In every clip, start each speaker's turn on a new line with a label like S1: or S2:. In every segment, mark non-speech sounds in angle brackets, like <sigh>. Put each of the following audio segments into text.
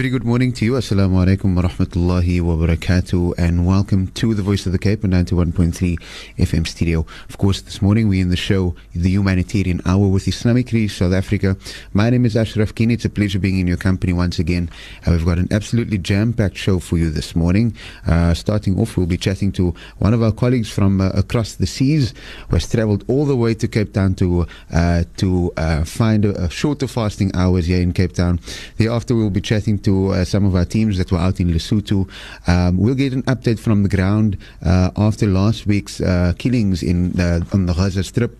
S1: Very good morning to you. Assalamu alaikum wa rahmatullahi wa barakatuh, and welcome to the Voice of the Cape on 91.3 FM studio. Of course, this morning we're in the show, the Humanitarian Hour with Islamic Relief South Africa. My name is Ashraf Kini. It's a pleasure being in your company once again. Uh, we've got an absolutely jam packed show for you this morning. Uh, starting off, we'll be chatting to one of our colleagues from uh, across the seas who has traveled all the way to Cape Town to, uh, to uh, find a, a shorter fasting hours here in Cape Town. Thereafter, we'll be chatting to uh, some of our teams that were out in Lesotho. Um, we'll get an update from the ground uh, after last week's uh, killings in uh, on the Gaza Strip,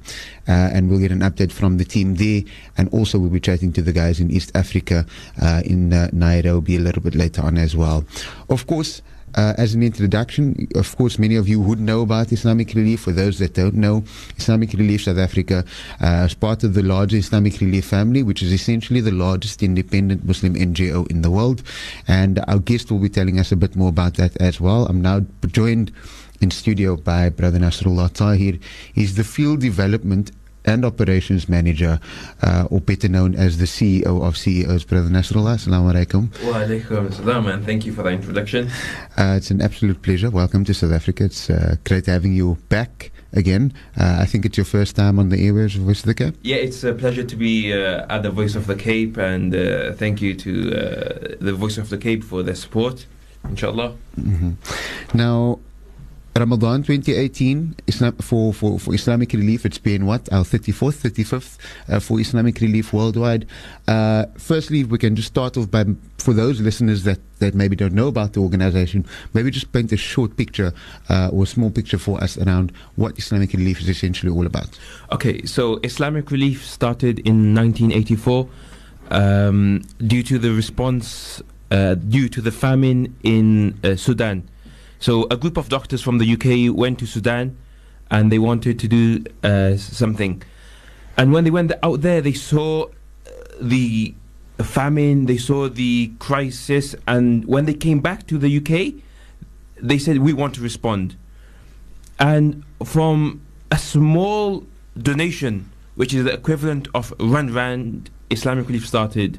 S1: uh, and we'll get an update from the team there. And also, we'll be chatting to the guys in East Africa uh, in Nairobi a little bit later on as well. Of course. Uh, as an introduction, of course, many of you would know about Islamic Relief. For those that don't know, Islamic Relief South Africa uh, is part of the larger Islamic Relief family, which is essentially the largest independent Muslim NGO in the world. And our guest will be telling us a bit more about that as well. I'm now joined in studio by Brother Nasrullah Tahir. He's the field development and operations manager, uh, or better known as the CEO of CEOs, Brother Nasrullah. Assalamu alaikum.
S2: Wa alaikum salam, and thank you for the introduction.
S1: Uh, it's an absolute pleasure. Welcome to South Africa. It's uh, great having you back again. Uh, I think it's your first time on the airwaves of Voice of the Cape.
S2: Yeah, it's a pleasure to be uh, at the Voice of the Cape, and uh, thank you to uh, the Voice of the Cape for their support, inshallah.
S1: hmm Now, Ramadan 2018 Islam, for, for, for Islamic Relief, it's been what? Our 34th, 35th uh, for Islamic Relief worldwide. Uh, firstly, we can just start off by, for those listeners that, that maybe don't know about the organization, maybe just paint a short picture uh, or a small picture for us around what Islamic Relief is essentially all about.
S2: Okay, so Islamic Relief started in 1984 um, due to the response uh, due to the famine in uh, Sudan. So a group of doctors from the UK went to Sudan and they wanted to do uh, something. And when they went out there, they saw uh, the famine, they saw the crisis, and when they came back to the UK, they said, We want to respond. And from a small donation, which is the equivalent of one rand, Islamic Relief started.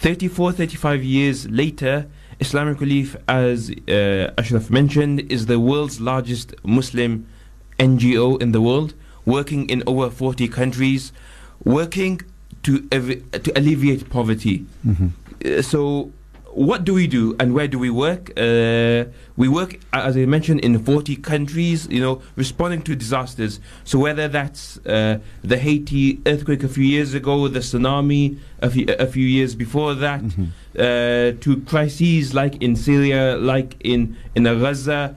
S2: 34, 35 years later, Islamic Relief, as uh, Ashraf mentioned, is the world's largest Muslim NGO in the world, working in over 40 countries, working to, ev- to alleviate poverty. Uh, so, what do we do and where do we work? Uh, we work, as I mentioned, in 40 countries, you know, responding to disasters. So, whether that's uh, the Haiti earthquake a few years ago, the tsunami a few, a few years before that, uh, to crises like in Syria, like in, in Gaza,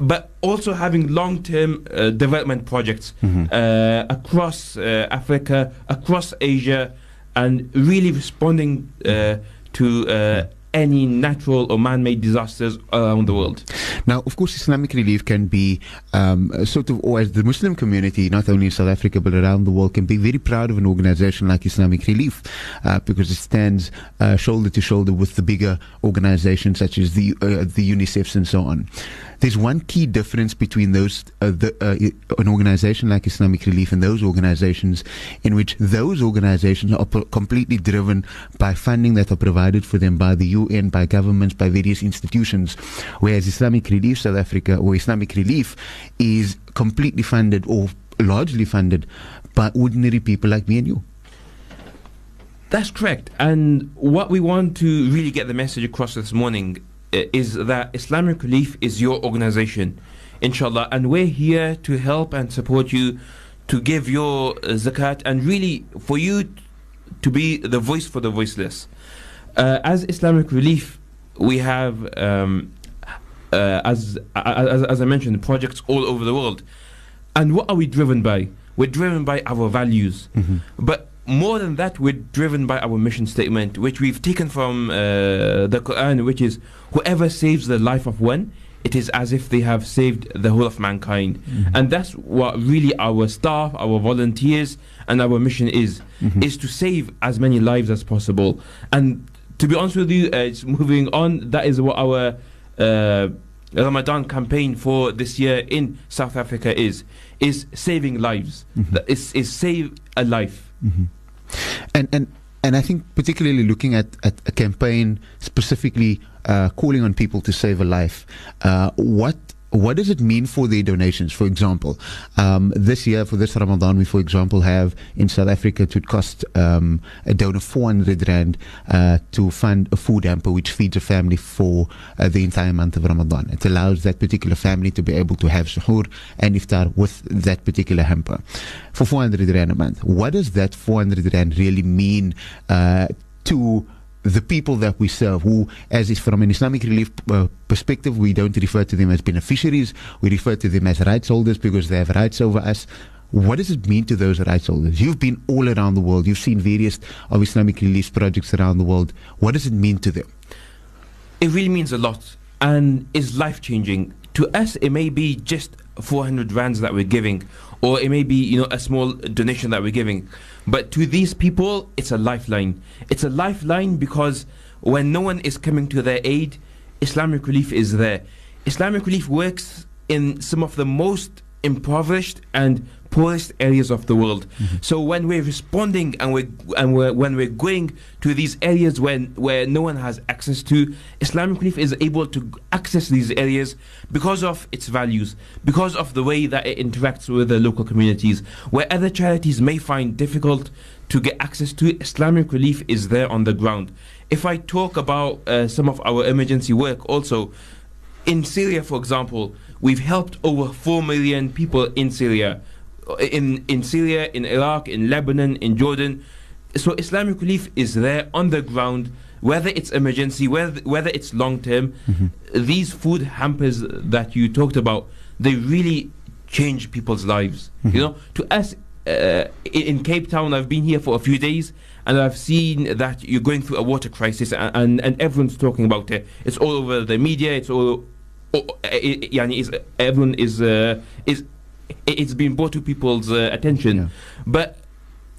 S2: but also having long-term uh, development projects uh, across uh, Africa, across Asia, and really responding uh, to uh, any natural or man-made disasters around the world.
S1: Now, of course, Islamic Relief can be um, sort of, or as the Muslim community, not only in South Africa but around the world, can be very proud of an organization like Islamic Relief uh, because it stands uh, shoulder to shoulder with the bigger organizations such as the uh, the UNICEFs and so on. There's one key difference between those, uh, the, uh, an organization like Islamic Relief and those organizations, in which those organizations are completely driven by funding that are provided for them by the UN, by governments, by various institutions, whereas Islamic Relief South Africa or Islamic Relief is completely funded or largely funded by ordinary people like me and you.
S2: That's correct. And what we want to really get the message across this morning is that Islamic Relief is your organization, inshallah. And we're here to help and support you to give your uh, zakat and really for you to be the voice for the voiceless. Uh, as Islamic Relief, we have, um, uh, as, as, as I mentioned, projects all over the world. And what are we driven by? We're driven by our values. But more than that, we're driven by our mission statement, which we've taken from uh, the Quran, which is whoever saves the life of one, it is as if they have saved the whole of mankind. And that's what really our staff, our volunteers, and our mission is, is to save as many lives as possible. And to be honest with you, uh, it's moving on. That is what our uh, Ramadan campaign for this year in South Africa is is saving lives. That is is save a life.
S1: And and and I think particularly looking at, at a campaign specifically uh, calling on people to save a life, uh, what what does it mean for their donations? For example, um, this year for this Ramadan, we, for example, have in South Africa it would cost um, a donor 400 rand uh, to fund a food hamper which feeds a family for uh, the entire month of Ramadan. It allows that particular family to be able to have suhoor and iftar with that particular hamper for 400 rand a month. What does that 400 rand really mean uh, to the people that we serve, who, as is from an Islamic relief uh, perspective, we don't refer to them as beneficiaries, we refer to them as rights holders because they have rights over us. What does it mean to those rights holders? You've been all around the world. You've seen various of Islamic relief projects around the world. What does it mean to them?
S2: It really means a lot and is life changing. To us, it may be just 400 rands that we're giving, or it may be you know a small donation that we're giving. But to these people, it's a lifeline. It's a lifeline because when no one is coming to their aid, Islamic Relief is there. Islamic Relief works in some of the most impoverished and poorest areas of the world. Mm-hmm. So when we're responding and we and we're, when we're going to these areas when where no one has access to, Islamic Relief is able to access these areas because of its values, because of the way that it interacts with the local communities, where other charities may find difficult to get access to. Islamic Relief is there on the ground. If I talk about uh, some of our emergency work, also in Syria, for example, we've helped over four million people in Syria in in Syria, in Iraq, in Lebanon, in Jordan. So Islamic Relief is there on the ground, whether it's emergency, whether whether it's long term. Mm-hmm. These food hampers that you talked about, they really change people's lives. Mm-hmm. You know, to us uh, in Cape Town, I've been here for a few days, and I've seen that you're going through a water crisis, and and, and everyone's talking about it. It's all over the media. It's all. Oh, it, it, everyone is uh, is it's been brought to people's uh, attention. Yeah. But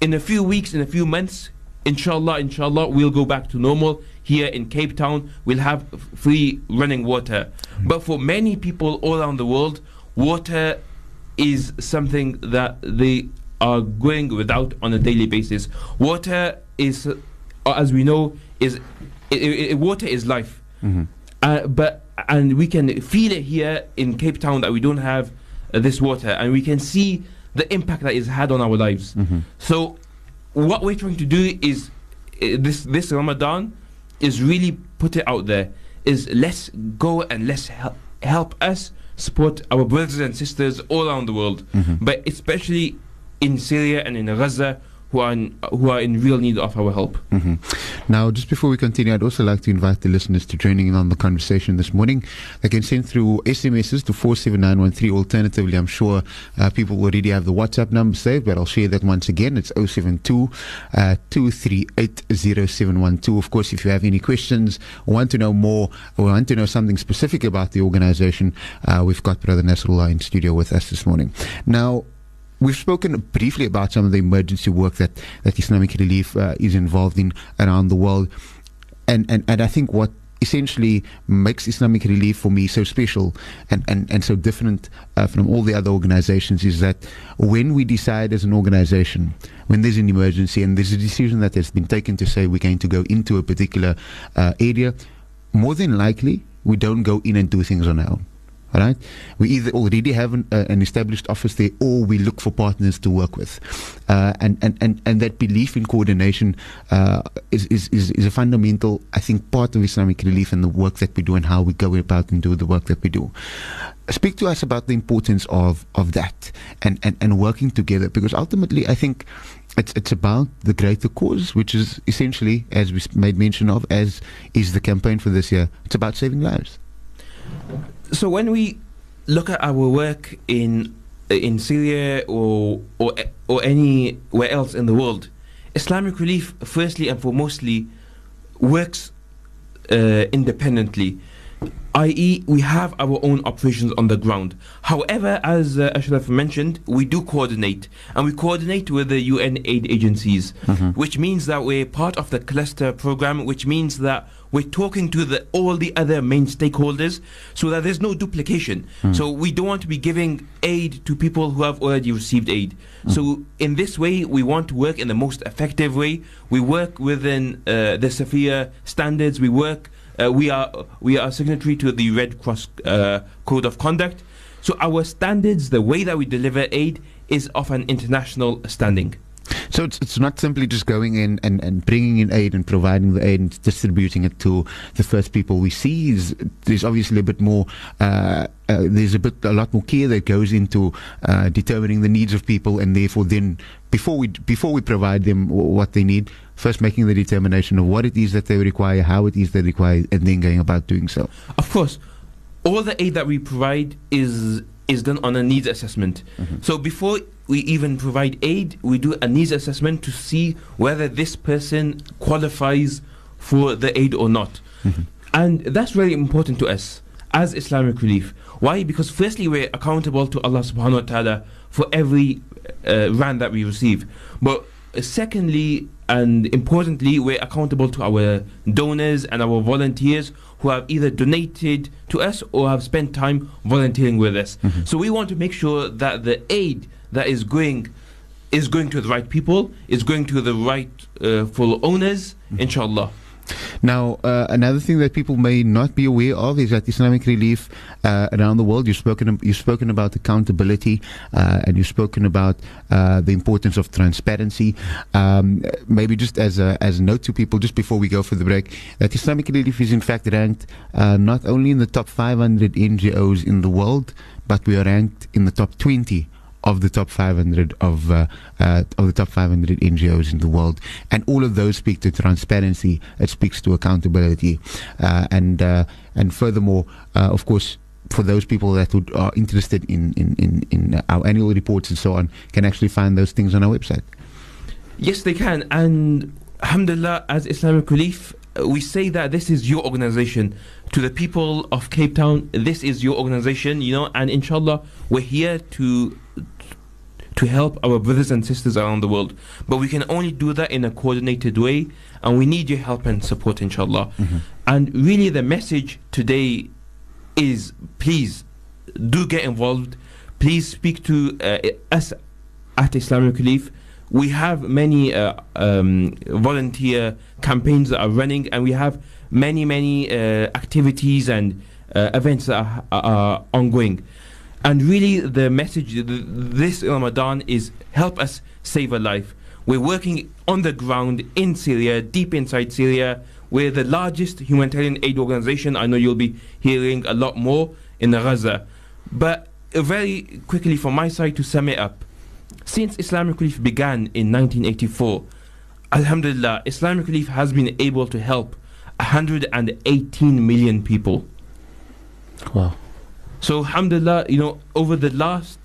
S2: in a few weeks, in a few months, inshallah, inshallah, we'll go back to normal. Here in Cape Town, we'll have free running water. Mm-hmm. But for many people all around the world, water is something that they are going without on a daily basis. Water is, uh, as we know, is it, it, water is life. Mm-hmm. Uh, but and we can feel it here in Cape Town that we don't have this water, and we can see the impact that it's had on our lives. Mm-hmm. So, what we're trying to do is uh, this this Ramadan is really put it out there. Is let's go and let's help help us support our brothers and sisters all around the world, mm-hmm. but especially in Syria and in Gaza who are in, who are in real need of our help.
S1: Mm-hmm. Now, just before we continue, I'd also like to invite the listeners to joining in on the conversation this morning. They can send through SMSs to 47913. Alternatively, I'm sure uh, people already have the WhatsApp number saved, but I'll share that once again. It's 072 uh, 2380712. Of course, if you have any questions or want to know more or want to know something specific about the organization, uh, we've got Brother Nasrullah in studio with us this morning. Now, We've spoken briefly about some of the emergency work that, that Islamic Relief uh, is involved in around the world. And, and, and I think what essentially makes Islamic Relief for me so special and, and, and so different uh, from all the other organizations is that when we decide as an organization, when there's an emergency and there's a decision that has been taken to say we're going to go into a particular uh, area, more than likely we don't go in and do things on our own. Right? We either already have an, uh, an, established office there or we look for partners to work with. Uh, and, and, and, and that belief in coordination uh, is, is, is, is, a fundamental, I think, part of Islamic relief and the work that we do and how we go about and do the work that we do. Speak to us about the importance of, of that and, and, and working together because ultimately I think it's it's about the greater cause, which is essentially, as we made mention of, as is the campaign for this year. It's about saving lives.
S2: So when we look at our work in in Syria or or or anywhere else in the world, Islamic Relief, firstly and foremostly, works uh, independently. i.e., we have our own operations on the ground. However, as uh, Ashraf mentioned, we do coordinate, and we coordinate with the UN aid agencies, which means that we're part of the cluster program, which means that we're talking to the, all the other main stakeholders so that there's no duplication. So we don't want to be giving aid to people who have already received aid. So in this way, we want to work in the most effective way. We work within uh, the Sphere standards. We work. Uh, we are we are signatory to the Red Cross uh, Code of Conduct. So our standards, the way that we deliver aid, is of an international standing.
S1: So it's, it's not simply just going in and, and bringing in aid and providing the aid and distributing it to the first people we see. Is, there's obviously a bit more. Uh, uh, there's a bit a lot more care that goes into uh, determining the needs of people, and therefore then before we before we provide them w- what they need, first making the determination of what it is that they require, how it is they require, and then going about doing so.
S2: Of course, all the aid that we provide is is done on a needs assessment. So before we even provide aid, we do a needs assessment to see whether this person qualifies for the aid or not. And that's really important to us as Islamic Relief. Why? Because firstly, we're accountable to Allah subhanahu wa ta'ala for every uh, rand that we receive. But secondly, and importantly, we're accountable to our donors and our volunteers who have either donated to us or have spent time volunteering with us. So we want to make sure that the aid that is going is going to the right people, is going to the right uh, full owners, inshallah.
S1: Now, uh, another thing that people may not be aware of is that Islamic Relief uh, around the world, you've spoken, you've spoken about accountability uh, and you've spoken about uh, the importance of transparency. Um, maybe just as a, as a note to people, just before we go for the break, that Islamic Relief is in fact ranked uh, not only in the top 500 NGOs in the world, but we are ranked in the top 20 of the top 500 of uh, uh, of the top 500 NGOs in the world, and all of those speak to transparency. It speaks to accountability, uh, and uh, and furthermore, uh, of course. For those people that would, are interested in, in, in, in our annual reports and so on, can actually find those things on our website.
S2: Yes, they can. And alhamdulillah, as Islamic Relief, we say that this is your organization. To the people of Cape Town, this is your organization, you know, and inshallah, we're here to to help our brothers and sisters around the world. But we can only do that in a coordinated way, and we need your help and support, inshallah. And really, the message today is please do get involved. Please speak to uh, us at Islamic Relief. We have many uh, um, volunteer campaigns that are running, and we have many, many uh, activities and uh, events that are, are ongoing. And really, the message th- this Ramadan is help us save a life. We're working on the ground in Syria, deep inside Syria. We're the largest humanitarian aid organization. I know you'll be hearing a lot more in Gaza. But very quickly, from my side, to sum it up, since Islamic Relief began in 1984, Alhamdulillah, Islamic Relief has been able to help 118 million people.
S1: Wow.
S2: So, alhamdulillah, you know, over the last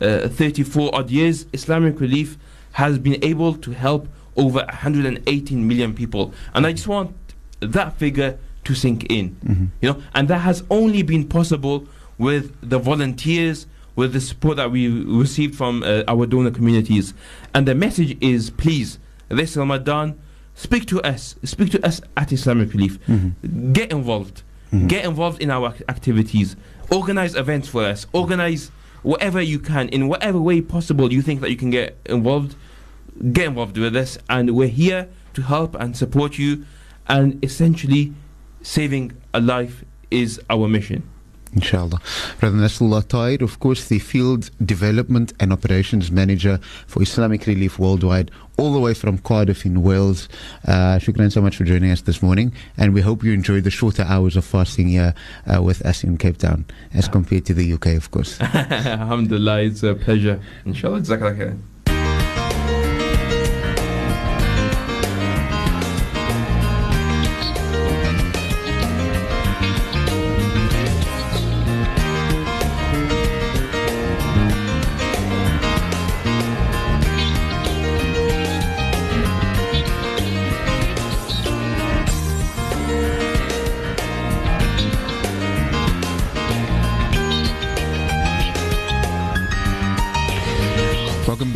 S2: uh, 34 odd years, Islamic Relief has been able to help over 118 million people. And I just want that figure to sink in, you know, and that has only been possible with the volunteers, with the support that we received from uh, our donor communities. And the message is please, this Ramadan, speak to us, speak to us at Islamic Relief, get involved, get involved in our activities, organize events for us, organize whatever you can in whatever way possible you think that you can get involved get involved with us. And we're here to help and support you. And essentially saving a life is our mission.
S1: Inshallah. Brother Nasrullah Tahir, of course, the Field Development and Operations Manager for Islamic Relief Worldwide, all the way from Cardiff in Wales. Uh, shukran so much for joining us this morning, and we hope you enjoyed the shorter hours of fasting here uh, with us in Cape Town, as compared to the UK, of course. <laughs>
S2: alhamdulillah it's a pleasure inshallah jazakallah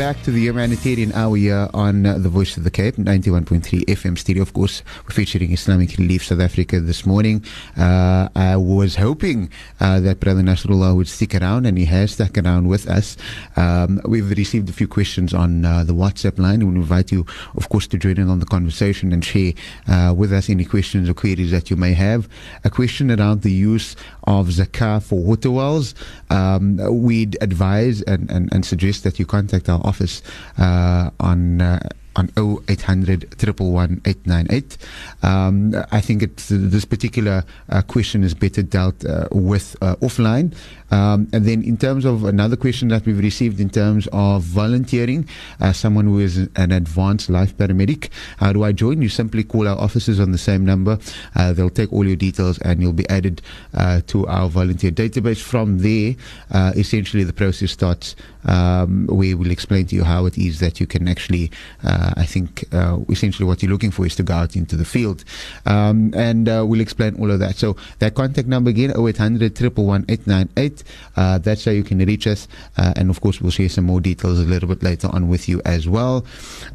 S1: back to the humanitarian hour here on uh, the Voice of the Cape, 91.3 FM stereo. Of course, we're featuring Islamic Relief South Africa this morning. Uh, I was hoping uh, that Brother Nasrullah would stick around, and he has stuck around with us. Um, we've received a few questions on uh, the WhatsApp line, we invite you, of course, to join in on the conversation and share uh, with us any questions or queries that you may have. A question around the use of zakah for water wells. Um, we'd advise and, and, and suggest that you contact our office uh, on uh, on 0800 898. Um, I think it's, this particular uh, question is better dealt uh, with uh, offline. Um, and then, in terms of another question that we've received in terms of volunteering, uh, someone who is an advanced life paramedic, how do I join? You simply call our offices on the same number. Uh, they'll take all your details and you'll be added uh, to our volunteer database. From there, essentially, the process starts um, we'll explain to you how it is that you can actually, uh, I think, uh, essentially what you're looking for is to go out into the field. Um, and uh, we'll explain all of that. So that contact number again, 0800 898. Uh, that's how you can reach us. Uh, and of course, we'll share some more details a little bit later on with you as well.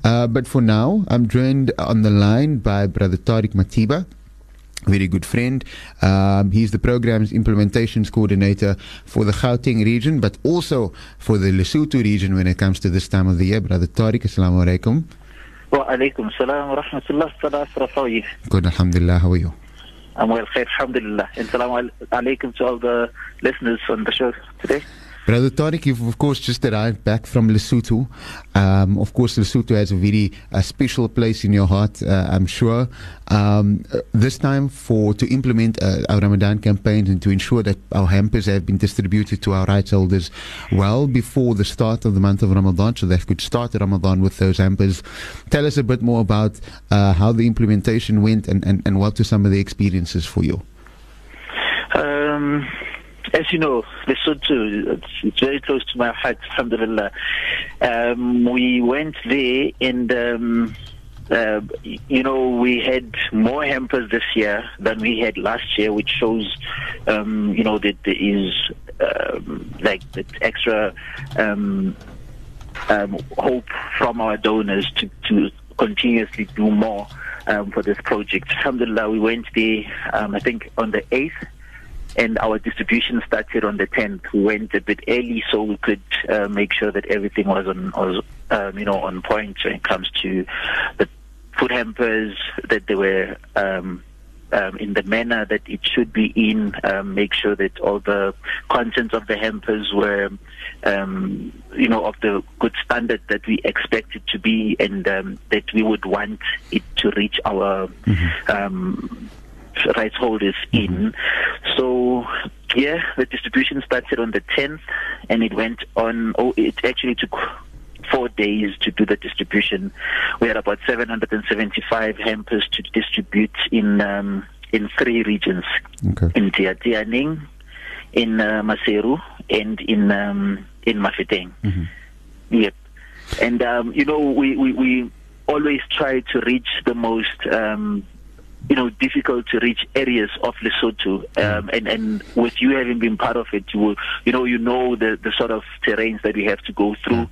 S1: Uh, but for now, I'm joined on the line by Brother Tariq Matiba very good friend. Um, he's the program's implementations coordinator for the Gauteng region, but also for the Lesotho region when it comes to this time of the year. Brother Tariq, assalamu alaikum.
S3: Wa alaikum salam wa rahmatullah. How are you?
S1: Good, alhamdulillah. How are you?
S3: I'm well, khair, alhamdulillah. And salam alaikum to all the listeners on the show today.
S1: Brother Tariq, you've of course just arrived back from Lesotho. Um, of course, Lesotho has a very uh, special place in your heart, uh, I'm sure. Um, this time, for to implement uh, our Ramadan campaign and to ensure that our hampers have been distributed to our rights holders well before the start of the month of Ramadan, so they could start Ramadan with those hampers. Tell us a bit more about uh, how the implementation went and, and, and what were some of the experiences for you.
S3: Um as you know, Lesotho, it's, it's very close to my heart, alhamdulillah. Um, we went there and, um, uh, you know, we had more hampers this year than we had last year, which shows, um, you know, that there is um, like that extra um, um, hope from our donors to, to continuously do more for this project. Alhamdulillah, we went there, I think, on the 8th and our distribution started on the 10th. We went a bit early so we could uh, make sure that everything was on, was, um, you know, on point when it comes to the food hampers that they were um, um, in the manner that it should be in. Um, make sure that all the contents of the hampers were, um, you know, of the good standard that we expect it to be, and um, that we would want it to reach our. Mm-hmm rights holders in. So, yeah, the distribution started on the 10th and it went on, oh, it actually took four days to do the distribution. We had about 775 hampers to distribute in um, in three regions okay. in Teyateyaneng, in uh, Maseru, and in um, in Mafeteng. Mm-hmm. Yep. And, um, you know, we, we, we always try to reach the most um, you know, difficult to reach areas of Lesotho. Um, and, and with you having been part of it, you will, you know, you know the, the sort of terrains that we have to go through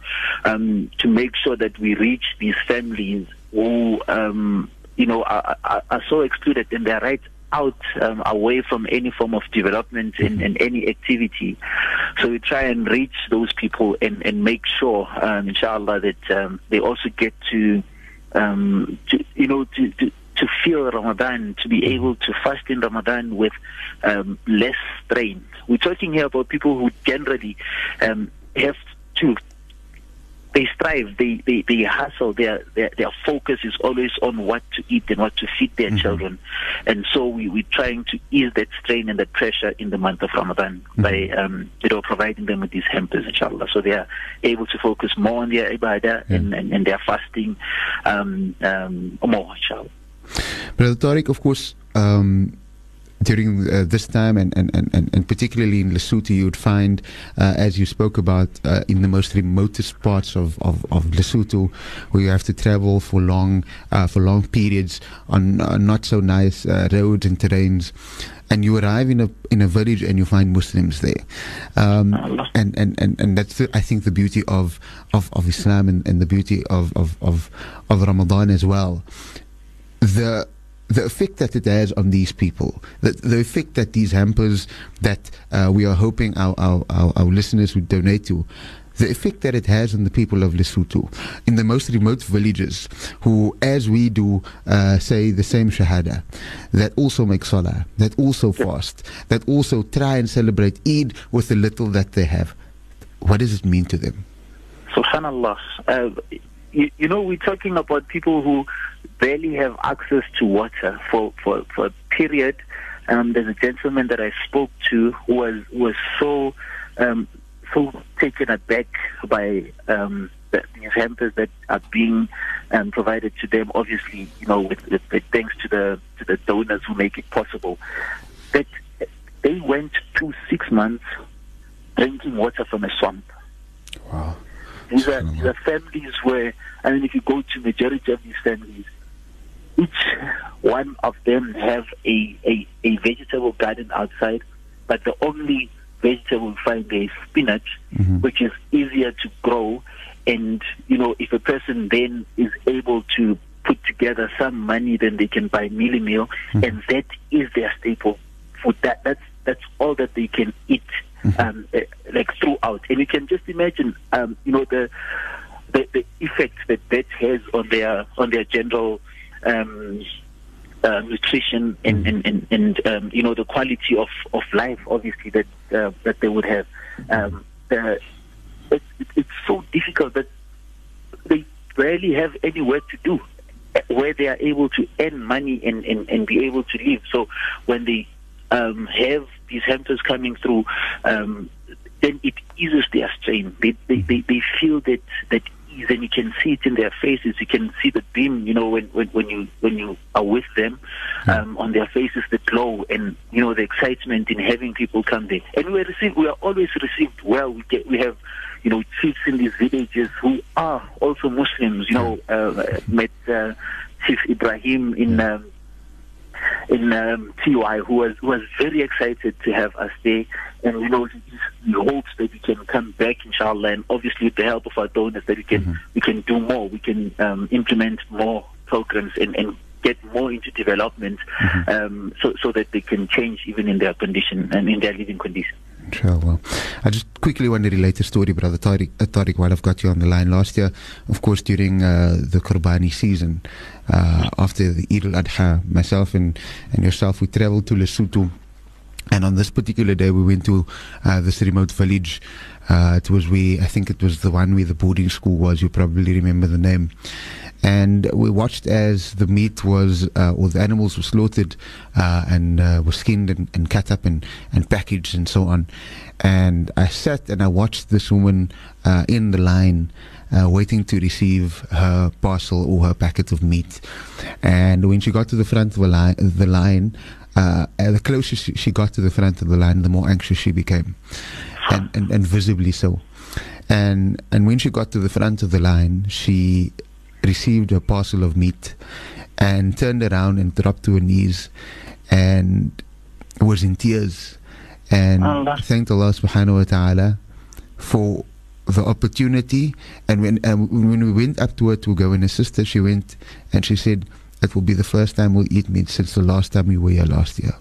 S3: um, to make sure that we reach these families who, um, you know, are, are, are so excluded and they're right out um, away from any form of development and, and, any activity. So we try and reach those people and, and make sure, um, inshallah, that um, they also get to, um, to you know, to, to, to feel Ramadan, to be able to fast in Ramadan with um, less strain. We're talking here about people who generally um, have to they strive, they, they, they hustle, their, their, their focus is always on what to eat and what to feed their mm-hmm. children. And so we, we're trying to ease that strain and that pressure in the month of Ramadan mm-hmm. by, um, you know, providing them with these hampers, inshallah. So they are able to focus more on their ibadah yeah. and, and, and their fasting um, um, more, inshallah.
S1: Brother Tariq, of course, um, during uh, this time, and, and, and, and particularly in Lesotho, you would find, uh, as you spoke about, uh, in the most remotest parts of, of, of, Lesotho, where you have to travel for long uh, for long periods on uh, not so nice uh, roads and terrains. And you arrive in a in a village and you find Muslims there, um, and, and, and, and that's the, I think the beauty of of, of Islam and, and the beauty of, of, of Ramadan as well. The the effect that it has on these people, the, the effect that these hampers that uh, we are hoping our, our, our, our, listeners would donate to, the effect that it has on the people of Lesotho in the most remote villages who, as we do, uh, say the same Shahada, that also make Salah, that also fast, that also try and celebrate Eid with the little that they have. What does it mean to them?
S3: Subhanallah. Uh, you, you know, we're talking about people who barely have access to water for, for, for a period. Um, there's a gentleman that I spoke to who was, was so, um, so taken aback by um, the, these hampers that are being um, provided to them, obviously, you know, with, with, with thanks to the, to the donors who make it possible, that they went to six months drinking water from a swamp.
S1: Wow.
S3: These are, these are families where, I mean, if you go to majority of these families, each one of them have a, a, a vegetable garden outside, but the only vegetable you find there is spinach, mm-hmm. which is easier to grow. And, you know, if a person then is able to put together some money, then they can buy mealie meal, mm-hmm. and that is their staple food. That, that's, that's all that they can eat. Um, uh, like throughout. And you can just imagine, um, you know, the, the the effect that that has on their on their general um, uh, nutrition and mm-hmm. and and, and um, you know the quality of, of life, obviously that uh, that they would have. Um, it, it's so difficult that they barely have anywhere to do where they are able to earn money and, and, and be able to live. So when they um, have these hampers coming through, um, then it eases their strain. They, they, they, they feel that, that ease and you can see it in their faces. You can see the beam, you know, when, when, when you when you are with them, um, on their faces, the glow and, you know, the excitement in having people come there. And we are received, we are always received well. We get, we have, you know, chiefs in these villages who are also Muslims, you know, uh, met uh, Chief Ibrahim in, um, in um, TY who was who was very excited to have us there, and you know he, he hopes that we can come back, inshallah, and obviously with the help of our donors that we can mm-hmm. we can do more, we can um, implement more programs and, and get more into development, mm-hmm. um, so so that they can change even in their condition and in their living condition.
S1: Inshallah. I just quickly want to relate a story, Brother Tariq, uh, Tariq, while I've got you on the line. Last year, of course, during uh, the Qurbani season, uh, after the Eid al-Adha, myself and, and yourself, we traveled to Lesotho. And on this particular day, we went to uh, this remote village. Uh, it was we, I think it was the one where the boarding school was. You probably remember the name and we watched as the meat was, uh, or the animals were slaughtered uh, and uh, were skinned and, and, cut up and, and packaged and so on. And I sat and I watched this woman uh, in the line. Uh, waiting to receive her parcel or her packet of meat, and when she got to the front of the line, the line uh, the closer she got to the front of the line, the more anxious she became, and, and, and visibly so. And and when she got to the front of the line, she received a parcel of meat and turned around and dropped to her knees and was in tears and oh, Allah. thanked Allah subhanahu wa ta'ala for the opportunity and when and when we went up to her to go and assist her she went and she said it will be the first time we'll eat meat since the last time we were here last year.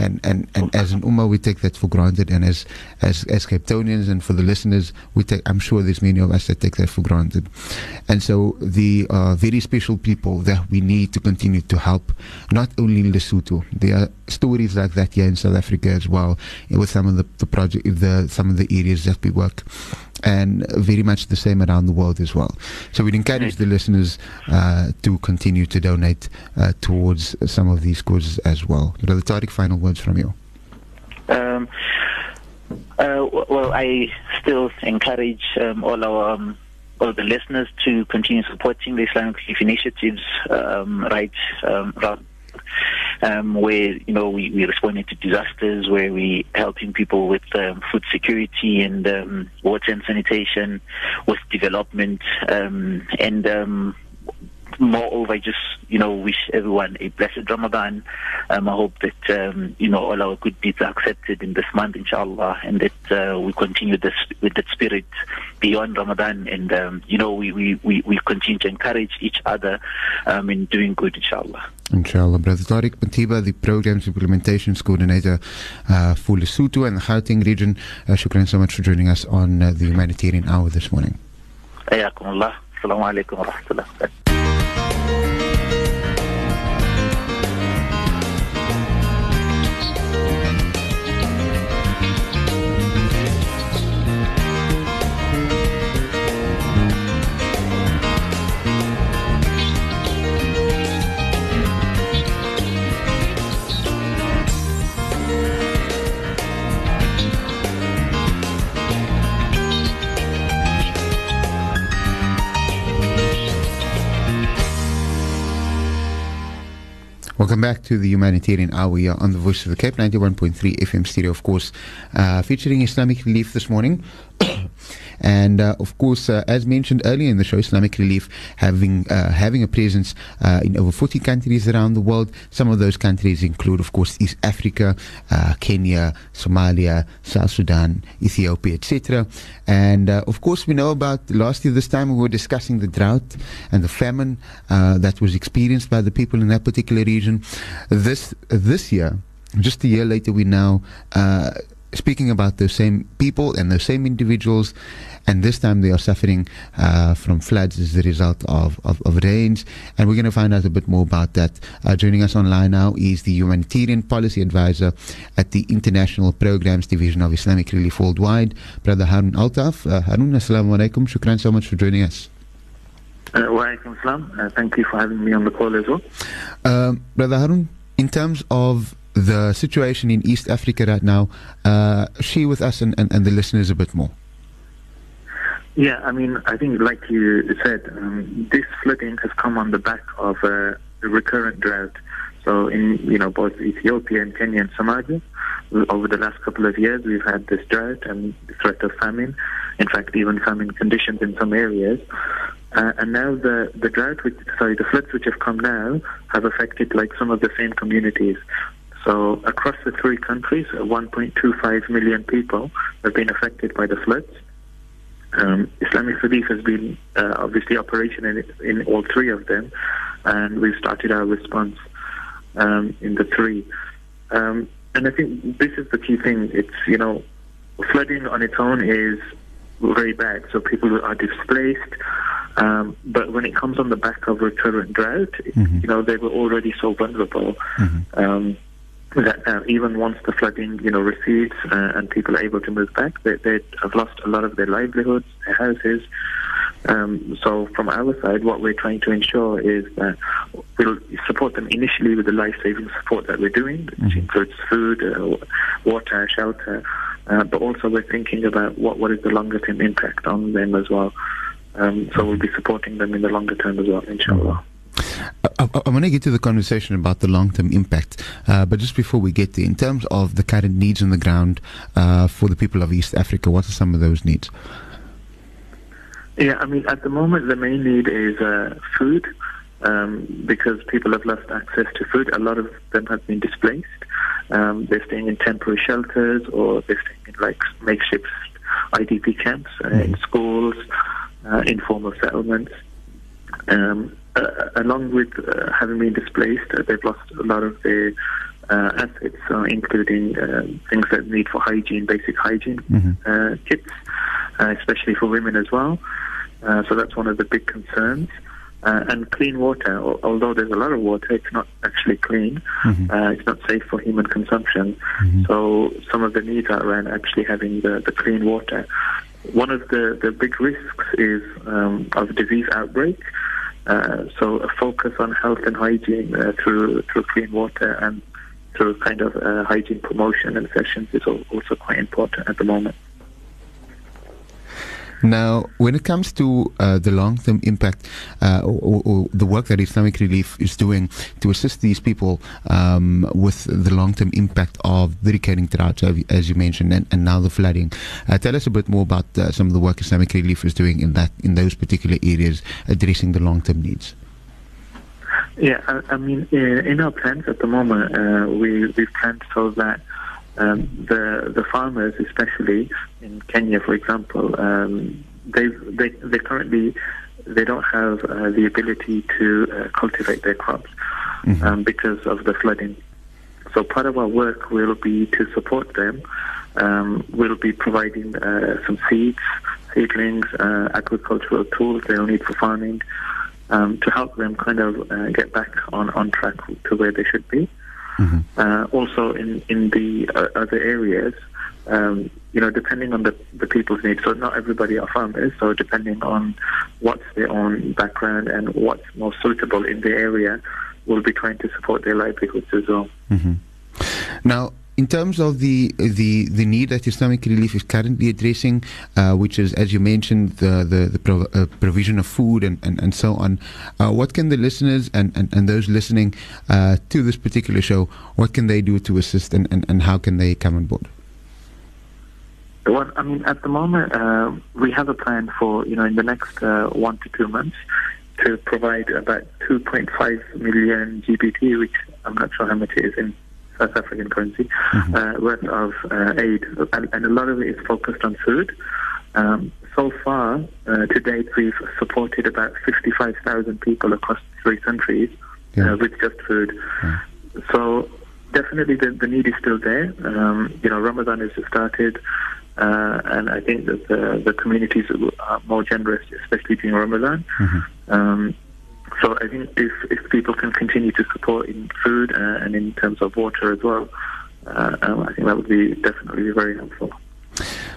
S1: And and, and as an ummah we take that for granted and as as as Cape Townians and for the listeners we take I'm sure there's many of us that take that for granted. And so the uh, very special people that we need to continue to help, not only in Lesotho. There are stories like that here in South Africa as well, with some of the, the project the some of the areas that we work and very much the same around the world as well. So we'd encourage the listeners uh, to continue to donate uh, towards some of these causes as well. Brother Tariq, final words from you.
S3: Um, uh, well, I still encourage um, all our um, all the listeners to continue supporting the Islamic Relief initiatives um, right um, um, where you know we, we responding to disasters, where we helping people with um, food security and um, water and sanitation, with development, um, and um, moreover, I just you know wish everyone a blessed Ramadan. Um, I hope that um, you know all our good deeds are accepted in this month, inshallah, and that uh, we continue this with that spirit beyond Ramadan, and um, you know we, we, we, we continue to encourage each other um, in doing good, inshallah.
S1: Inshallah, Brother Tariq Matiba, the program's implementations coordinator uh, for Lesotho and the Gauteng region. Uh, shukran so much for joining us on uh, the Humanitarian Hour this morning.
S3: Assalamu alaikum wa rahmatullah.
S1: Welcome back to the Humanitarian Hour here on the Voice of the Cape 91.3 FM stereo, of course, uh, featuring Islamic Relief this morning. <coughs> and uh, of course, uh, as mentioned earlier in the show, Islamic Relief having uh, having a presence uh, in over 40 countries around the world. Some of those countries include, of course, East Africa, uh, Kenya, Somalia, South Sudan, Ethiopia, etc. And uh, of course, we know about last year this time we were discussing the drought and the famine that was experienced by the people in that particular region. This this year, just a year later, we now speaking about the same people and the same individuals, and this time they are suffering uh, from floods as a result of, of, of, rains. And we're going to find out a bit more about that. Uh, joining us online now is the Humanitarian Policy Advisor at the International Programs Division of Islamic Relief Worldwide, Brother Harun Altaf. Uh, Harun, assalamu alaikum. Shukran so much for joining us.
S4: Uh, wa alaikum salam. Uh, thank you for having me on the call as well.
S1: Um, Brother Harun, in terms of the situation in East Africa right now, uh, share with us and, and, and, the listeners a bit more.
S4: Yeah, I mean, I think, like you said, um, this flooding has come on the back of a recurrent drought. So, in you know both Ethiopia and Kenya and Somalia, over the last couple of years, we've had this drought and threat of famine. In fact, even famine conditions in some areas. Uh, and now the, the drought, which, sorry, the floods which have come now have affected like some of the same communities. So across the three countries, 1.25 million people have been affected by the floods. Um, Islamic Relief has been uh, obviously operational in, in, all three of them, and we've started our response um, in the three. Um, and I think this is the key thing. It's you know, flooding on its own is very bad. So people are displaced. Um, but when it comes on the back of recurrent drought, mm-hmm. you know, they were already so vulnerable. Mm-hmm. Um, that uh, even once the flooding, you know, recedes uh, and people are able to move back, they, they have lost a lot of their livelihoods, their houses. Um, so from our side, what we're trying to ensure is that we'll support them initially with the life-saving support that we're doing, which mm-hmm. includes food, uh, water, shelter, uh, but also we're thinking about what, what is the longer-term impact on them as well. Um, so we'll be supporting them in the longer term as well, inshallah.
S1: I, I, want to get to the conversation about the long term impact, uh, but just before we get there, in terms of the current needs on the ground uh, for the people of East Africa, what are some of those needs?
S4: Yeah, I mean, at the moment, the main need is uh, food um, because people have lost access to food. A lot of them have been displaced. Um, they're staying in temporary shelters or they're staying in like makeshift IDP camps uh, mm. in schools, uh, informal settlements. Um, uh, along with uh, having been displaced, uh, they've lost a lot of their uh, assets, uh, including uh, things that need for hygiene, basic hygiene mm-hmm. kits, especially for women as well. so that's one of the big concerns. and clean water, although there's a lot of water, it's not actually clean. Mm-hmm. it's not safe for human consumption. Mm-hmm. So some of the needs are around actually having the, the clean water. One of the, the big risks is um, of disease outbreak. Uh, so a focus on health and hygiene uh, through through clean water and through kind of uh, hygiene promotion and sessions is also quite important at the moment.
S1: Now, when it comes to uh, the long term impact uh, or, or, the work that Islamic Relief is doing to assist these people um, with the long term impact of the recurring drought, as you mentioned, and, and now the flooding, uh, tell us a bit more about uh, some of the work Islamic Relief is doing in that in those particular areas, addressing the long term needs.
S4: Yeah, I, I mean, in, in, our plans at the moment, uh, we we've planned so that um, the the farmers, especially in Kenya, for example, um, they they they currently they don't have uh, the ability to uh, cultivate their crops mm-hmm. um, because of the flooding. So part of our work will be to support them. Um, we'll be providing uh, some seeds, seedlings, uh, agricultural tools they'll need for farming um, to help them kind of uh, get back on, on track to where they should be. Mm-hmm. Uh, also, in in the uh, other areas, um, you know, depending on the, the people's needs. So not everybody are farmers. So depending on what's their own background and what's most suitable in the area, we'll be trying to support their livelihoods as well.
S1: Mm-hmm. Now, in terms of the the the need that Islamic Relief is currently addressing, uh, which is, as you mentioned, the the, the prov- uh, provision of food and, and, and so on, uh, what can the listeners and, and, and those listening uh, to this particular show, what can they do to assist and, and, and how can they come on board?
S4: Well, I mean, at the moment, uh, we have a plan for, you know, in the next uh, one to two months to provide about 2.5 million GBP, which I'm not sure how much it is in South African currency, mm-hmm. uh, worth of uh, aid, and, and, a lot of it is focused on food. Um, so far, uh, to date, we've supported about 55,000 people across three countries yeah. Uh, with just food. Yeah. So definitely the, the need is still there. Um, you know, Ramadan has just started. Uh, and I think that the, the communities are more generous, especially during Ramadan. Mm-hmm. Um, so I think if, if people can continue to support in food uh, and in terms of water as well, uh, um, I think that would be definitely very helpful.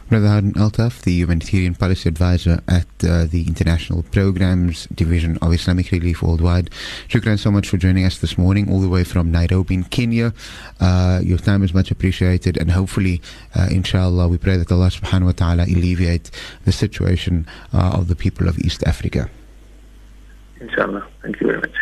S1: Brother Harun Altaf, the Humanitarian Policy Advisor at uh, the International Programs Division of Islamic Relief Worldwide. Shukran so much for joining us this morning, all the way from Nairobi in Kenya. Uh, your time is much appreciated, and hopefully, uh, inshallah, we pray that Allah subhanahu wa ta'ala alleviate the situation uh, of the people of East Africa.
S4: Inshallah. Thank you very much.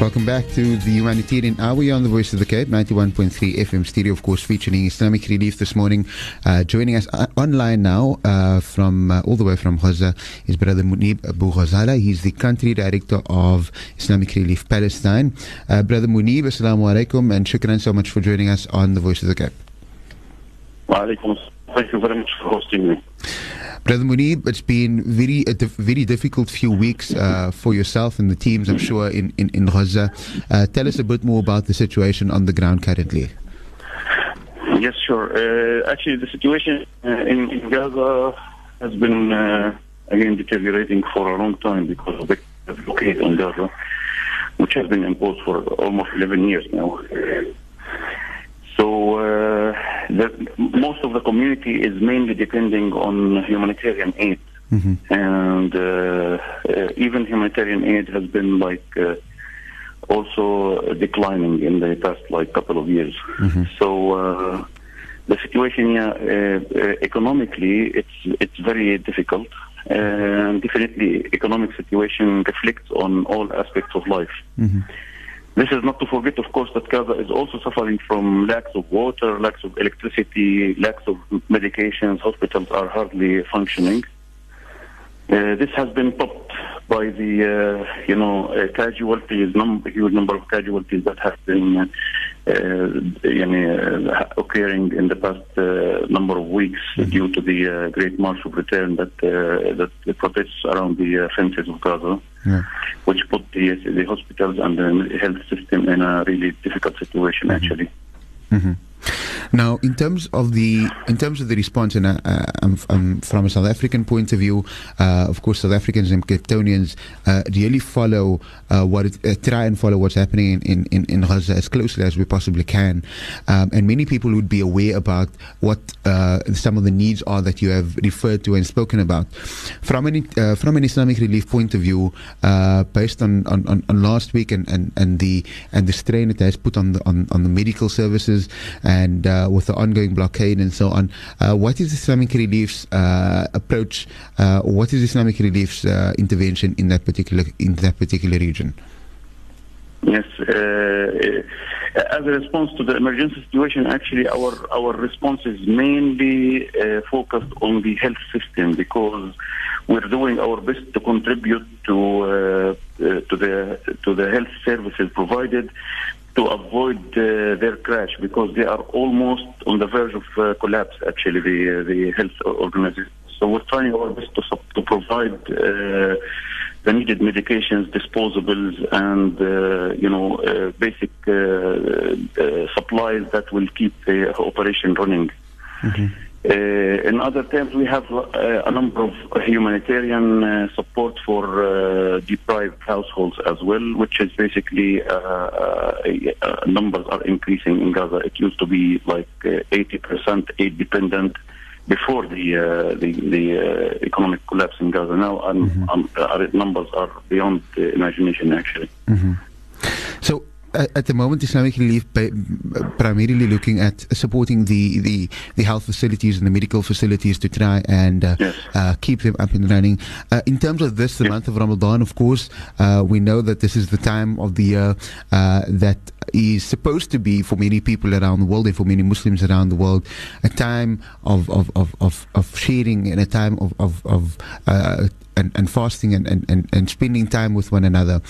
S1: Welcome back to the Humanitarian Hour on the Voice of the Cape, 91.3 FM stereo, of course, featuring Islamic Relief this morning. Uh, joining us uh, online now uh, from uh, all the way from Gaza is Brother Munib Abu Ghazala. He's the country director of Islamic Relief Palestine. Uh, Brother Munib, Assalamu alaikum, and shukran so much for joining us on the Voice of the Cape.
S5: Wa alaikum. Thank you very much for hosting me.
S1: Brother Munib, it's been very a very difficult few weeks uh, for yourself and the teams, I'm sure, in, in, in Gaza. Uh, tell us a bit more about the situation on the ground currently.
S5: Yes, sure. Uh, actually, the situation uh, in, in, Gaza has been, uh, again, deteriorating for a long time because of the blockade on Gaza, which has been imposed for almost 11 years now. So uh, the, most of the community is mainly depending on humanitarian aid, mm-hmm. and uh, uh, even humanitarian aid has been like uh, also declining in the past like couple of years. Mm-hmm. So uh, the situation, uh, economically, it's it's very difficult. And definitely, economic situation reflects on all aspects of life. Mm-hmm. This is not to forget, of course, that Gaza is also suffering from lacks of water, lacks of electricity, lacks of medications. Hospitals are hardly functioning. Uh, this has been topped by the, uh, you know, uh, casualties, num- huge number of casualties that have been uh, you know, uh, occurring in the past uh, number of weeks mm-hmm. due to the uh, Great March of Return that that the protests around the fences of Gaza, yeah. which put the, the hospitals and the health system in a really difficult situation, mm-hmm. actually.
S1: Mm-hmm. Now, in terms of the in terms of the response, and uh, uh I'm, I'm from a South African point of view, uh, of course, South Africans and Cape Townians uh, really follow uh, what it, try and follow what's happening in, in, in Gaza as closely as we possibly can, um, and many people would be aware about what some of the needs are that you have referred to and spoken about. From an from an Islamic relief point of view, based on, on, on, last week and, and, and the and the strain it has put on the on, on the medical services and uh, with the ongoing blockade and so on. Uh, what is Islamic Relief's uh, approach? Uh, what is Islamic Relief's uh, intervention in that particular in that particular region?
S5: Yes, as a response to the emergency situation, actually our our response is mainly focused on the health system because we're doing our best to contribute to uh, uh, to the to the health services provided to avoid uh, their crash because they are almost on the verge of uh, collapse. Actually, the uh, the health organizations. So we're trying our best to to provide uh, the needed medications, disposables, and you know basic supplies that will keep the operation running. Mm-hmm. Uh, in other terms, we have uh, a number of humanitarian uh, support for deprived households as well, which is basically numbers are increasing in Gaza. It used to be like 80% aid dependent before the uh, the, the uh, economic collapse in Gaza. Now, um, mm-hmm. um, uh, numbers are beyond imagination, actually.
S1: Mm-hmm. So, at the moment, Islamic Relief primarily looking at supporting the, the, the health facilities and the medical facilities to try and uh, yes. uh, keep them up and running. Uh, in terms of this, the yes. month of Ramadan, of course, uh, we know that this is the time of the year uh, that is supposed to be for many people around the world and for many Muslims around the world a time of, of, of, of, of sharing and a time of, of, of uh, and, and fasting and, and, and, spending time with one another.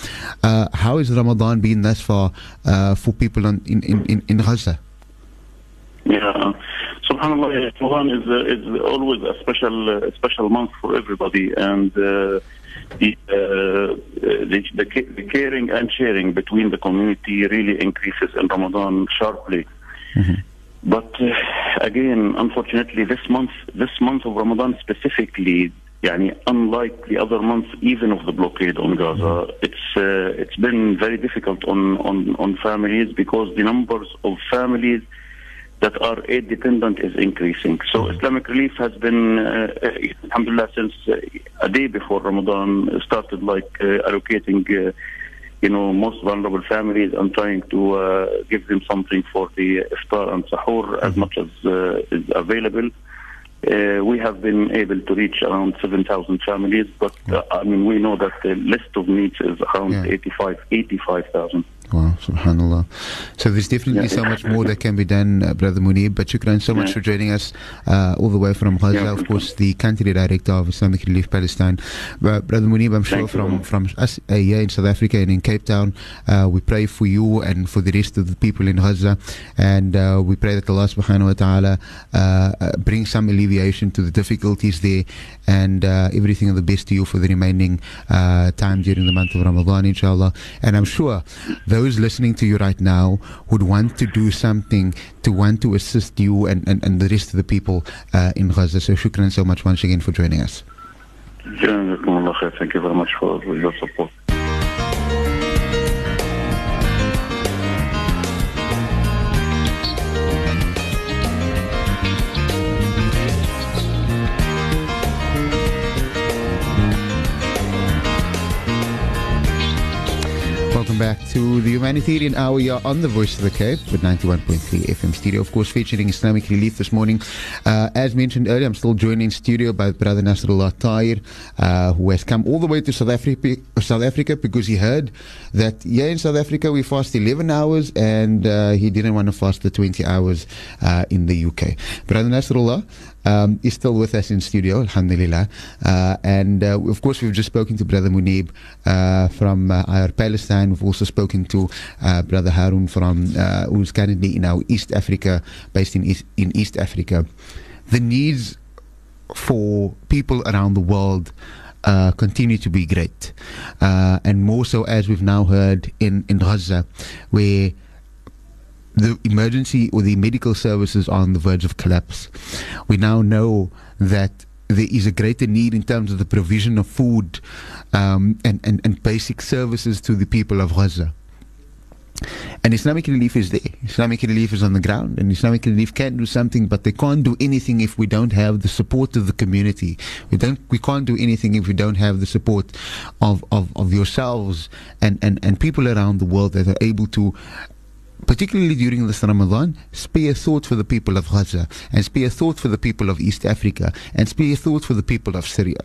S1: Uh, how has Ramadan been thus far uh, for people on, in, in, in Gaza?
S5: Yeah, Subhanallah, Ramadan is, uh, is always a special uh, special month for everybody, and uh, the, uh, the, the, the, caring and sharing between the community really increases in Ramadan sharply. Mm-hmm. But uh, again, unfortunately, this month, this month of Ramadan specifically, Yani unlike the other months, even of the blockade on Gaza, it's uh, it's been very difficult on, on, on families because the numbers of families that are aid dependent is increasing. So mm-hmm. Islamic Relief has been, uh, uh alhamdulillah, since uh, a day before Ramadan started, like uh, allocating, uh, you know, most vulnerable families and trying to uh, give them something for the iftar and sahur mm-hmm. as much as is available. Uh, we have been able to reach around 7,000 families, but uh, I mean, we know that the list of needs is around yeah. 85, 85,000.
S1: Wow, subhanAllah. So there's definitely yeah, so much more that can be done, uh, Brother Munib. But shukran so much for joining us uh, all the way from Gaza, of course, the country director of Islamic Relief Palestine. But Brother Munib, I'm sure from, from us uh, here in South Africa and in Cape Town, uh, we pray for you and for the rest of the people in Gaza. And uh, we pray that Allah subhanahu wa ta'ala uh, bring some alleviation to the difficulties there and everything of the best to you for the remaining time during the month of Ramadan, inshallah. And I'm sure those listening to you right now would want to do something to want to assist you and, and, and the rest of the people uh, in Gaza. So shukran so much once again for joining us.
S5: Thank you very much for your support.
S1: Welcome back to the Humanitarian Hour. You're on the Voice of the Cape with 91.3 FM Studio, of course, featuring Islamic Relief this morning. Uh, as mentioned earlier, I'm still joined in studio by Brother Nasrullah Tahir, uh, who has come all the way to South Africa, South Africa because he heard that here in South Africa we fast 11 hours and uh, he didn't want to fast the 20 hours uh, in the UK. Brother Nasrullah, um, is still with us in studio, alhamdulillah. Uh, and uh, of course, we've just spoken to Brother Munib uh, from uh, IR Palestine. We've also spoken to uh, Brother Harun from uh, who's currently in our East Africa, based in East, in East Africa. The needs for people around the world uh, continue to be great. Uh, and more so as we've now heard in, in Gaza, where the emergency or the medical services are on the verge of collapse. We now know that there is a greater need in terms of the provision of food um, and, and, and basic services to the people of Gaza. And Islamic relief is there. Islamic relief is on the ground, and Islamic relief can do something, but they can't do anything if we don't have the support of the community. We don't. We can't do anything if we don't have the support of, of, of yourselves and, and, and people around the world that are able to particularly during this Ramadan, spare thought for the people of Gaza and spare thought for the people of East Africa and spare thought for the people of Syria.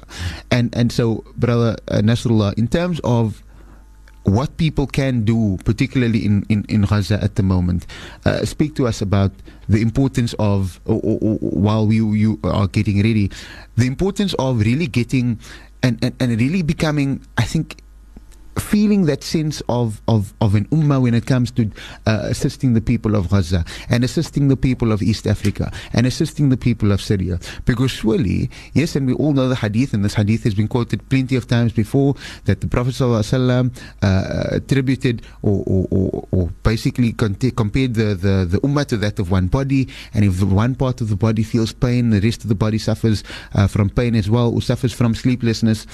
S1: And and so, brother uh, Nasrullah, in terms of what people can do, particularly in, in, in Gaza at the moment. Uh, speak to us about the importance of, or, or, or, while you, you are getting ready, the importance of really getting and, and, and really becoming, I think, feeling that sense of, of, of an ummah when it comes to uh, assisting the people of Gaza and assisting the people of East Africa and assisting the people of Syria. Because surely, yes, and we all know the hadith, and this hadith has been quoted plenty of times before, that the Prophet ﷺ, uh, attributed or, or, or, or basically compared the, the, the ummah to that of one body, and if one part of the body feels pain, the rest of the body suffers uh, from pain as well, or suffers from sleeplessness.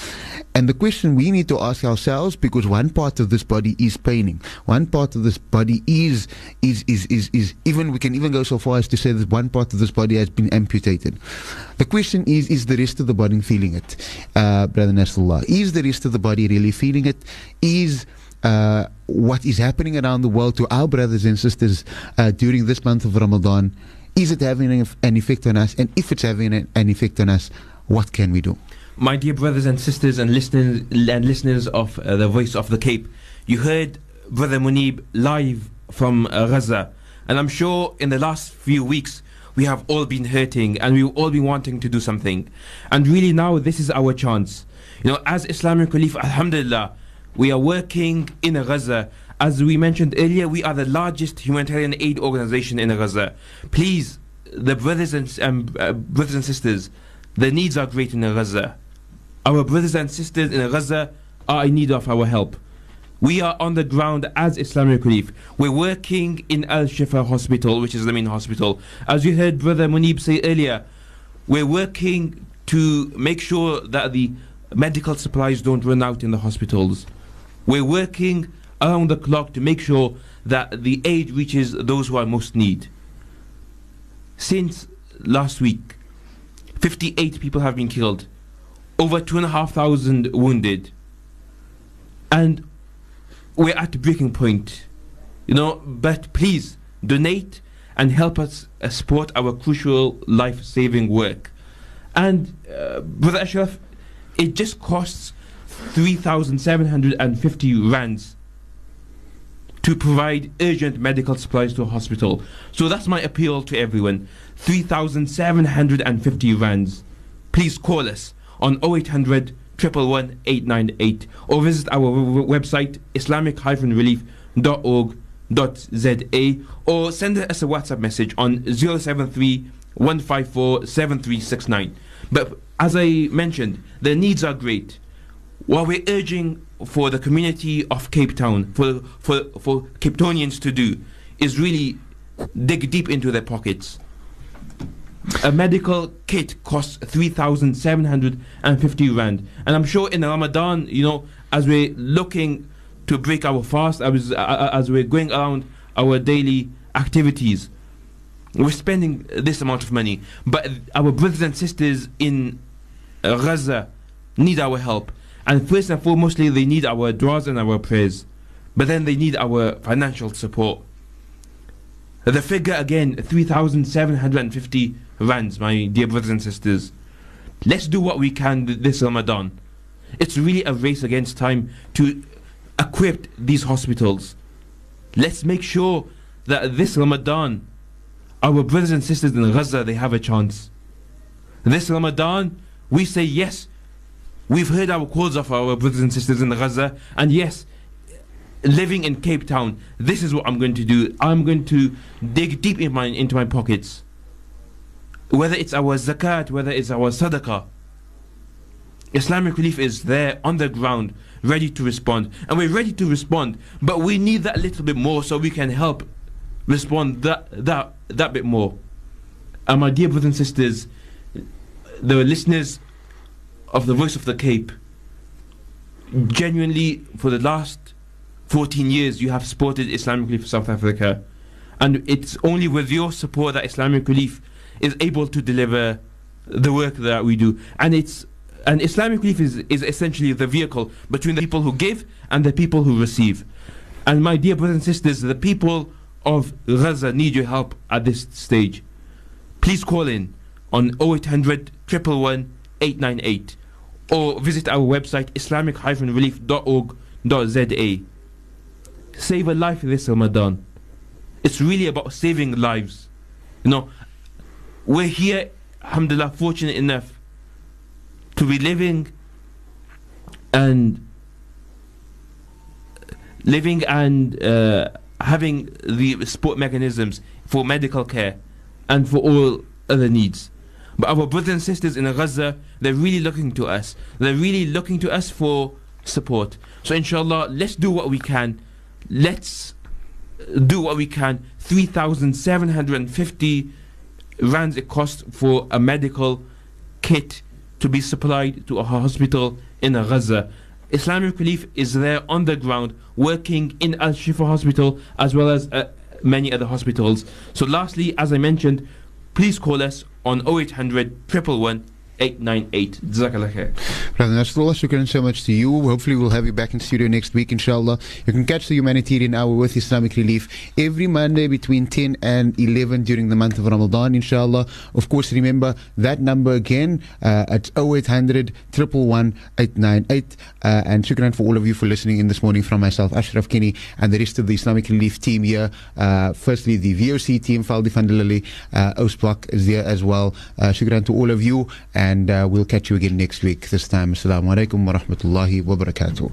S1: And the question we need to ask ourselves, because one part of this body is paining. One part of this body is is is is, is even we can even go so far as to say that one part of this body has been amputated. The question is: Is the rest of the body feeling it, uh, brother Nasrullah? Is the rest of the body really feeling it? Is uh, what is happening around the world to our brothers and sisters uh, during this month of Ramadan? Is it having an effect on us? And if it's having an effect on us, what can we do?
S2: My dear brothers and sisters and listeners and listeners of uh, the Voice of the Cape, you heard Brother Munib live from uh, Gaza, and I'm sure in the last few weeks we have all been hurting and we've all been wanting to do something, and really now this is our chance. You know, as Islamic Relief, Alhamdulillah, we are working in Gaza. As we mentioned earlier, we are the largest humanitarian aid organization in Gaza. Please, the brothers and um, uh, brothers and sisters, the needs are great in Gaza. Our brothers and sisters in Gaza are in need of our help. We are on the ground as Islamic Relief. We're working in Al Shifa Hospital, which is the main hospital. As you heard Brother Munib say earlier, we're working to make sure that the medical supplies don't run out in the hospitals. We're working around the clock to make sure that the aid reaches those who are most need. Since last week, 58 people have been killed over two and a half thousand wounded, and we're at breaking point. You know, but please donate and help us uh, support our crucial life-saving work. And uh, Brother Ashraf, it just costs three thousand seven hundred and fifty rands to provide urgent medical supplies to a hospital. So that's my appeal to everyone. 3,750 rands. Please call us on 0800 111 or visit our website islamic-relief.org.za or send us a WhatsApp message on 073 154 7369. But as I mentioned, the needs are great. What we're urging for the community of Cape Town, for, for, for Cape Townians to do, is really dig deep into their pockets a medical kit costs 3,750 rand. And I'm sure in Ramadan, you know, as we're looking to break our fast, as, uh, as we're going around our daily activities, we're spending this amount of money. But our brothers and sisters in Gaza need our help. And first and foremostly, they need our du'as and our prayers. But then they need our financial support. The figure again, 3,750 rands, my dear brothers and sisters. Let's do what we can this Ramadan. It's really a race against time to equip these hospitals. Let's make sure that this Ramadan, our brothers and sisters in Gaza, they have a chance. This Ramadan, we say yes. We've heard our calls of our brothers and sisters in Gaza, and yes, living in Cape Town, this is what I'm going to do. I'm going to dig deep in my, into my pockets whether it's our zakat, whether it's our sadaqah, Islamic relief is there on the ground, ready to respond. And we're ready to respond, but we need that little bit more so we can help respond that that that bit more. And my dear brothers and sisters, the listeners of the Voice of the Cape, genuinely for the last 14 years you have supported Islamic Relief for South Africa. And it's only with your support that Islamic Relief is able to deliver the work that we do. And it's and Islamic Relief is, is essentially the vehicle between the people who give and the people who receive. And my dear brothers and sisters, the people of Gaza need your help at this stage. Please call in on 0800 111 898 or visit our website islamic-relief.org.za. Save a life this Ramadan. It's really about saving lives. You know, we're here, alhamdulillah, fortunate enough to be living and living and uh, having the support mechanisms for medical care and for all other needs. But our brothers and sisters in Gaza, they're really looking to us. They're really looking to us for support. So inshallah, let's do what we can. Let's do what we can. 3,750 rands it costs for a medical kit to be supplied to a hospital in Gaza. Islamic Relief is there on the ground working in Al Shifa Hospital as well as uh, many other hospitals. So, lastly, as I mentioned, please call us on 0800 111 898. Jazakallah khair.
S1: Brother Nasrullah, shukran so much to you. Hopefully, we'll have you back in studio next week, inshallah. You can catch the Humanitarian Hour with Islamic Relief every Monday between 10 and 11 during the month of Ramadan, inshallah. Of course, remember that number again uh, at 0800 111 898. Uh, and shukran for all of you for listening in this morning from myself, Ashraf Kenny, and the rest of the Islamic Relief team here. Uh, firstly, the VOC team, Faldi Fandalali, uh, Oostblok is there as well. Uh, shukran to all of you. And and uh, we'll catch you again next week. This time, Assalamu alaikum wa rahmatullahi wa barakatuh.